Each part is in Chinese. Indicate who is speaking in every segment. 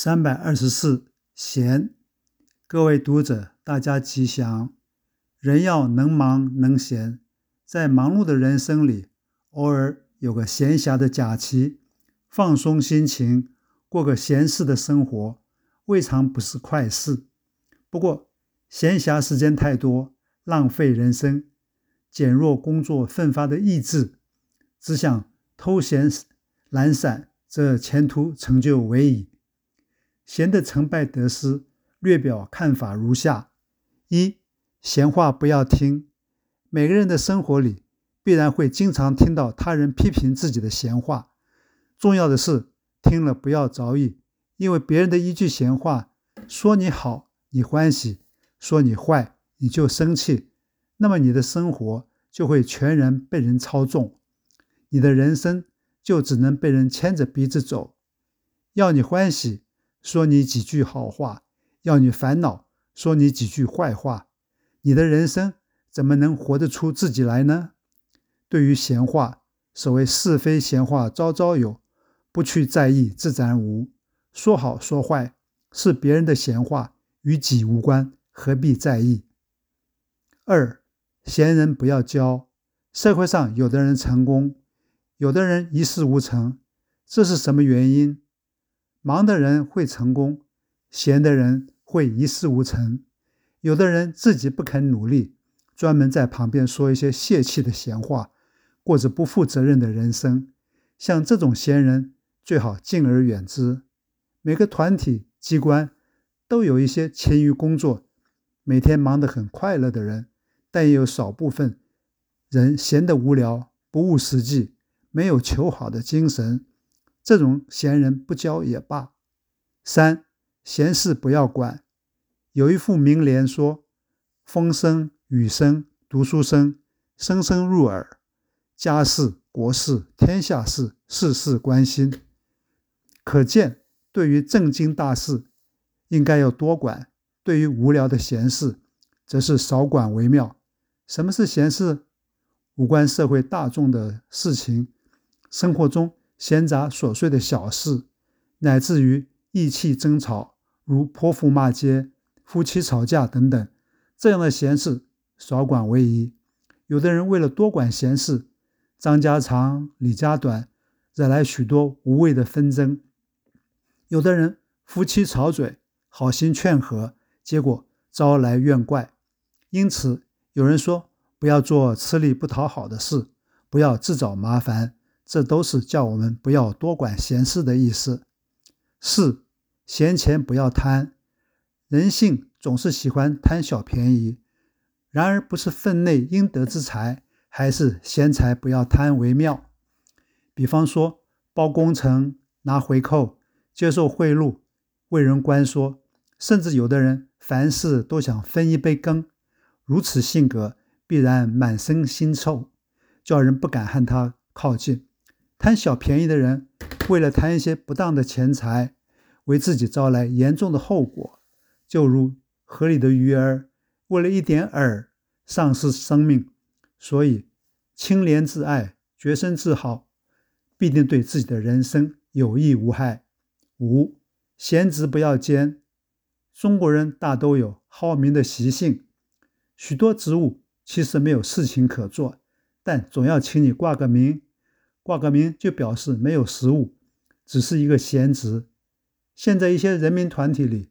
Speaker 1: 三百二十四，闲。各位读者，大家吉祥。人要能忙能闲，在忙碌的人生里，偶尔有个闲暇的假期，放松心情，过个闲适的生活，未尝不是快事。不过，闲暇时间太多，浪费人生，减弱工作奋发的意志，只想偷闲懒散，则前途成就为矣。闲的成败得失，略表看法如下：一、闲话不要听。每个人的生活里，必然会经常听到他人批评自己的闲话。重要的是，听了不要着意，因为别人的一句闲话，说你好，你欢喜；说你坏，你就生气。那么你的生活就会全然被人操纵，你的人生就只能被人牵着鼻子走。要你欢喜。说你几句好话，要你烦恼；说你几句坏话，你的人生怎么能活得出自己来呢？对于闲话，所谓是非闲话朝朝有，不去在意自然无。说好说坏是别人的闲话，与己无关，何必在意？二，闲人不要交。社会上有的人成功，有的人一事无成，这是什么原因？忙的人会成功，闲的人会一事无成。有的人自己不肯努力，专门在旁边说一些泄气的闲话，过着不负责任的人生。像这种闲人，最好敬而远之。每个团体机关都有一些勤于工作、每天忙得很快乐的人，但也有少部分人闲得无聊、不务实际、没有求好的精神。这种闲人不交也罢。三，闲事不要管。有一副名联说：“风声、雨声、读书声，声声入耳。家事、国事、天下事，事事关心。”可见，对于正经大事，应该要多管；对于无聊的闲事，则是少管为妙。什么是闲事？无关社会大众的事情，生活中。闲杂琐碎的小事，乃至于意气争吵，如泼妇骂街、夫妻吵架等等，这样的闲事少管为宜。有的人为了多管闲事，张家长李家短，惹来许多无谓的纷争；有的人夫妻吵嘴，好心劝和，结果招来怨怪。因此，有人说，不要做吃力不讨好的事，不要自找麻烦。这都是叫我们不要多管闲事的意思。四，闲钱不要贪。人性总是喜欢贪小便宜，然而不是分内应得之财，还是闲财不要贪为妙。比方说，包工程、拿回扣、接受贿赂、为人关说，甚至有的人凡事都想分一杯羹，如此性格必然满身腥臭，叫人不敢和他靠近。贪小便宜的人，为了贪一些不当的钱财，为自己招来严重的后果。就如河里的鱼儿，为了一点饵，丧失生命。所以，清廉自爱、洁身自好，必定对自己的人生有益无害。五，闲职不要兼。中国人大都有好名的习性，许多职务其实没有事情可做，但总要请你挂个名。挂个名就表示没有实务，只是一个闲职。现在一些人民团体里，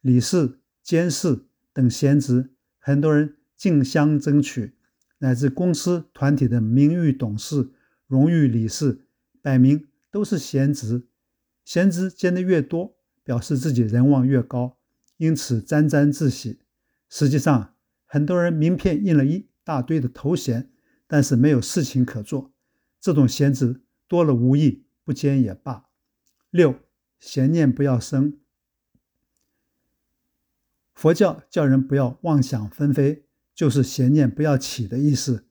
Speaker 1: 理事、监事等闲职，很多人竞相争取，乃至公司团体的名誉董事、荣誉理事，摆明都是闲职。闲职兼得越多，表示自己人望越高，因此沾沾自喜。实际上，很多人名片印了一大堆的头衔，但是没有事情可做。这种闲职多了无益，不兼也罢。六，闲念不要生。佛教叫人不要妄想纷飞，就是闲念不要起的意思。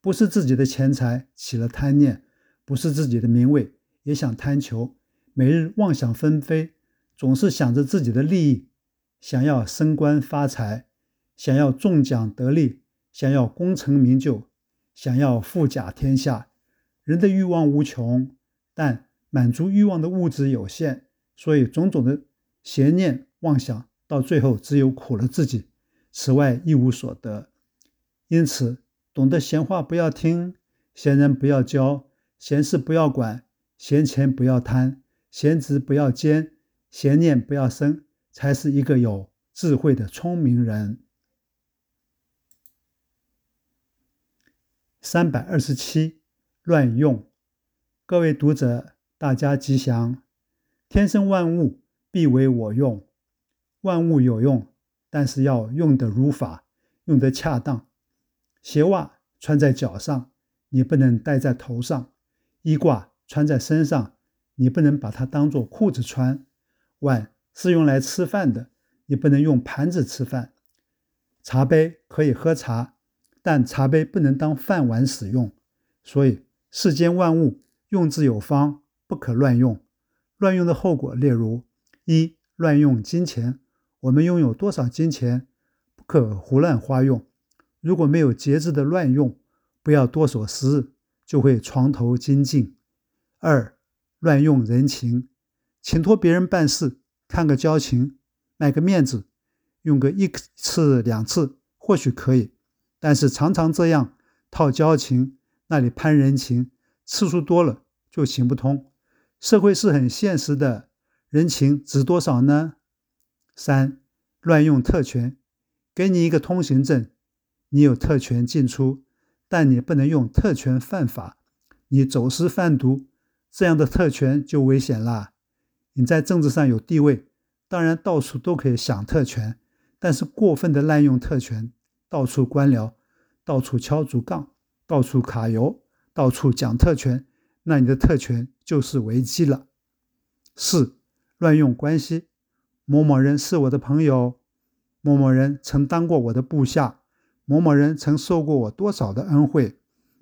Speaker 1: 不是自己的钱财起了贪念，不是自己的名位也想贪求，每日妄想纷飞，总是想着自己的利益，想要升官发财，想要中奖得利，想要功成名就，想要富甲天下。人的欲望无穷，但满足欲望的物质有限，所以种种的闲念妄想，到最后只有苦了自己，此外一无所得。因此，懂得闲话不要听，闲人不要交，闲事不要管，闲钱不要贪，闲职不要兼，闲念不要生，才是一个有智慧的聪明人。三百二十七，乱用。各位读者，大家吉祥。天生万物，必为我用。万物有用，但是要用得如法，用得恰当。鞋袜穿在脚上，你不能戴在头上；衣挂穿在身上，你不能把它当做裤子穿。碗是用来吃饭的，你不能用盘子吃饭。茶杯可以喝茶。但茶杯不能当饭碗使用，所以世间万物用之有方，不可乱用。乱用的后果，例如：一、乱用金钱。我们拥有多少金钱，不可胡乱花用。如果没有节制的乱用，不要多所思，就会床头金尽。二、乱用人情，请托别人办事，看个交情，卖个面子，用个一次两次，或许可以。但是常常这样套交情，那里攀人情，次数多了就行不通。社会是很现实的，人情值多少呢？三、乱用特权，给你一个通行证，你有特权进出，但你不能用特权犯法。你走私贩毒，这样的特权就危险啦。你在政治上有地位，当然到处都可以享特权，但是过分的滥用特权。到处官僚，到处敲竹杠，到处卡油，到处讲特权，那你的特权就是危机了。四、乱用关系，某某人是我的朋友，某某人曾当过我的部下，某某人曾受过我多少的恩惠，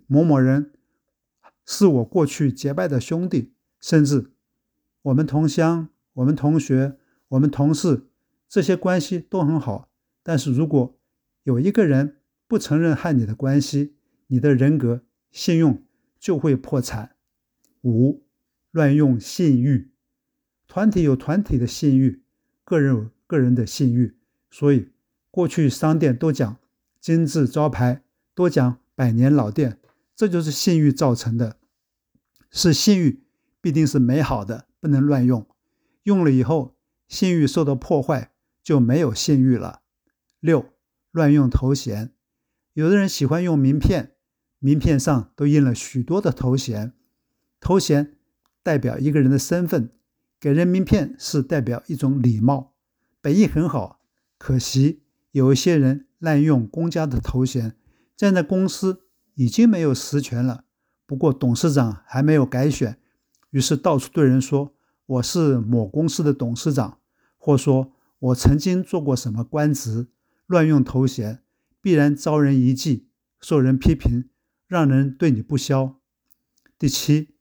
Speaker 1: 某某人是我过去结拜的兄弟，甚至我们同乡、我们同学、我们同事，这些关系都很好，但是如果有一个人不承认和你的关系，你的人格、信用就会破产。五、乱用信誉，团体有团体的信誉，个人有个人的信誉，所以过去商店都讲金字招牌，都讲百年老店，这就是信誉造成的。是信誉必定是美好的，不能乱用，用了以后信誉受到破坏，就没有信誉了。六。乱用头衔，有的人喜欢用名片，名片上都印了许多的头衔。头衔代表一个人的身份，给人名片是代表一种礼貌，本意很好。可惜有一些人滥用公家的头衔，这样的公司已经没有实权了。不过董事长还没有改选，于是到处对人说：“我是某公司的董事长，或说我曾经做过什么官职。”乱用头衔，必然遭人疑忌，受人批评，让人对你不肖。第七，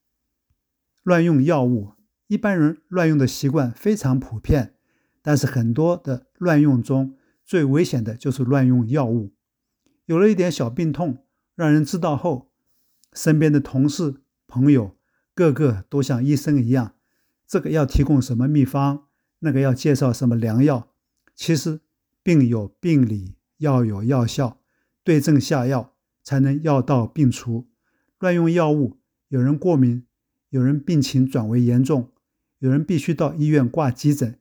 Speaker 1: 乱用药物，一般人乱用的习惯非常普遍，但是很多的乱用中最危险的就是乱用药物。有了一点小病痛，让人知道后，身边的同事、朋友个个都像医生一样，这个要提供什么秘方，那个要介绍什么良药，其实。病有病理，药有药效，对症下药才能药到病除。乱用药物，有人过敏，有人病情转为严重，有人必须到医院挂急诊。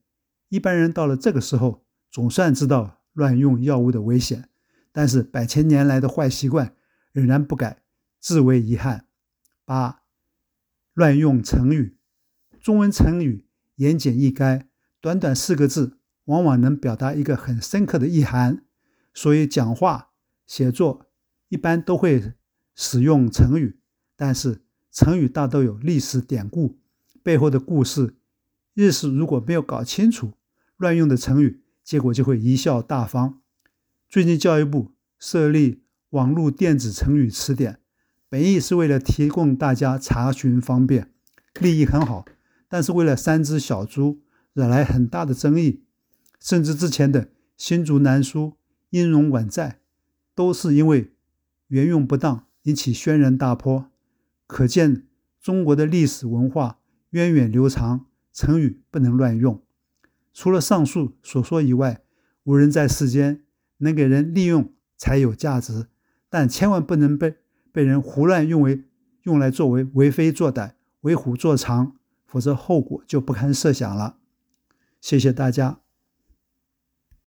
Speaker 1: 一般人到了这个时候，总算知道乱用药物的危险，但是百千年来的坏习惯仍然不改，自为遗憾。八、乱用成语，中文成语言简意赅，短短四个字。往往能表达一个很深刻的意涵，所以讲话、写作一般都会使用成语。但是成语大都有历史典故，背后的故事，意思如果没有搞清楚，乱用的成语，结果就会贻笑大方。最近教育部设立网络电子成语词典，本意是为了提供大家查询方便，利益很好，但是为了三只小猪，惹来很大的争议。甚至之前的新竹南书、音容宛在，都是因为沿用不当引起轩然大波。可见中国的历史文化源远流长，成语不能乱用。除了上述所说以外，无人在世间能给人利用才有价值，但千万不能被被人胡乱用为用来作为为非作歹、为虎作伥，否则后果就不堪设想了。谢谢大家。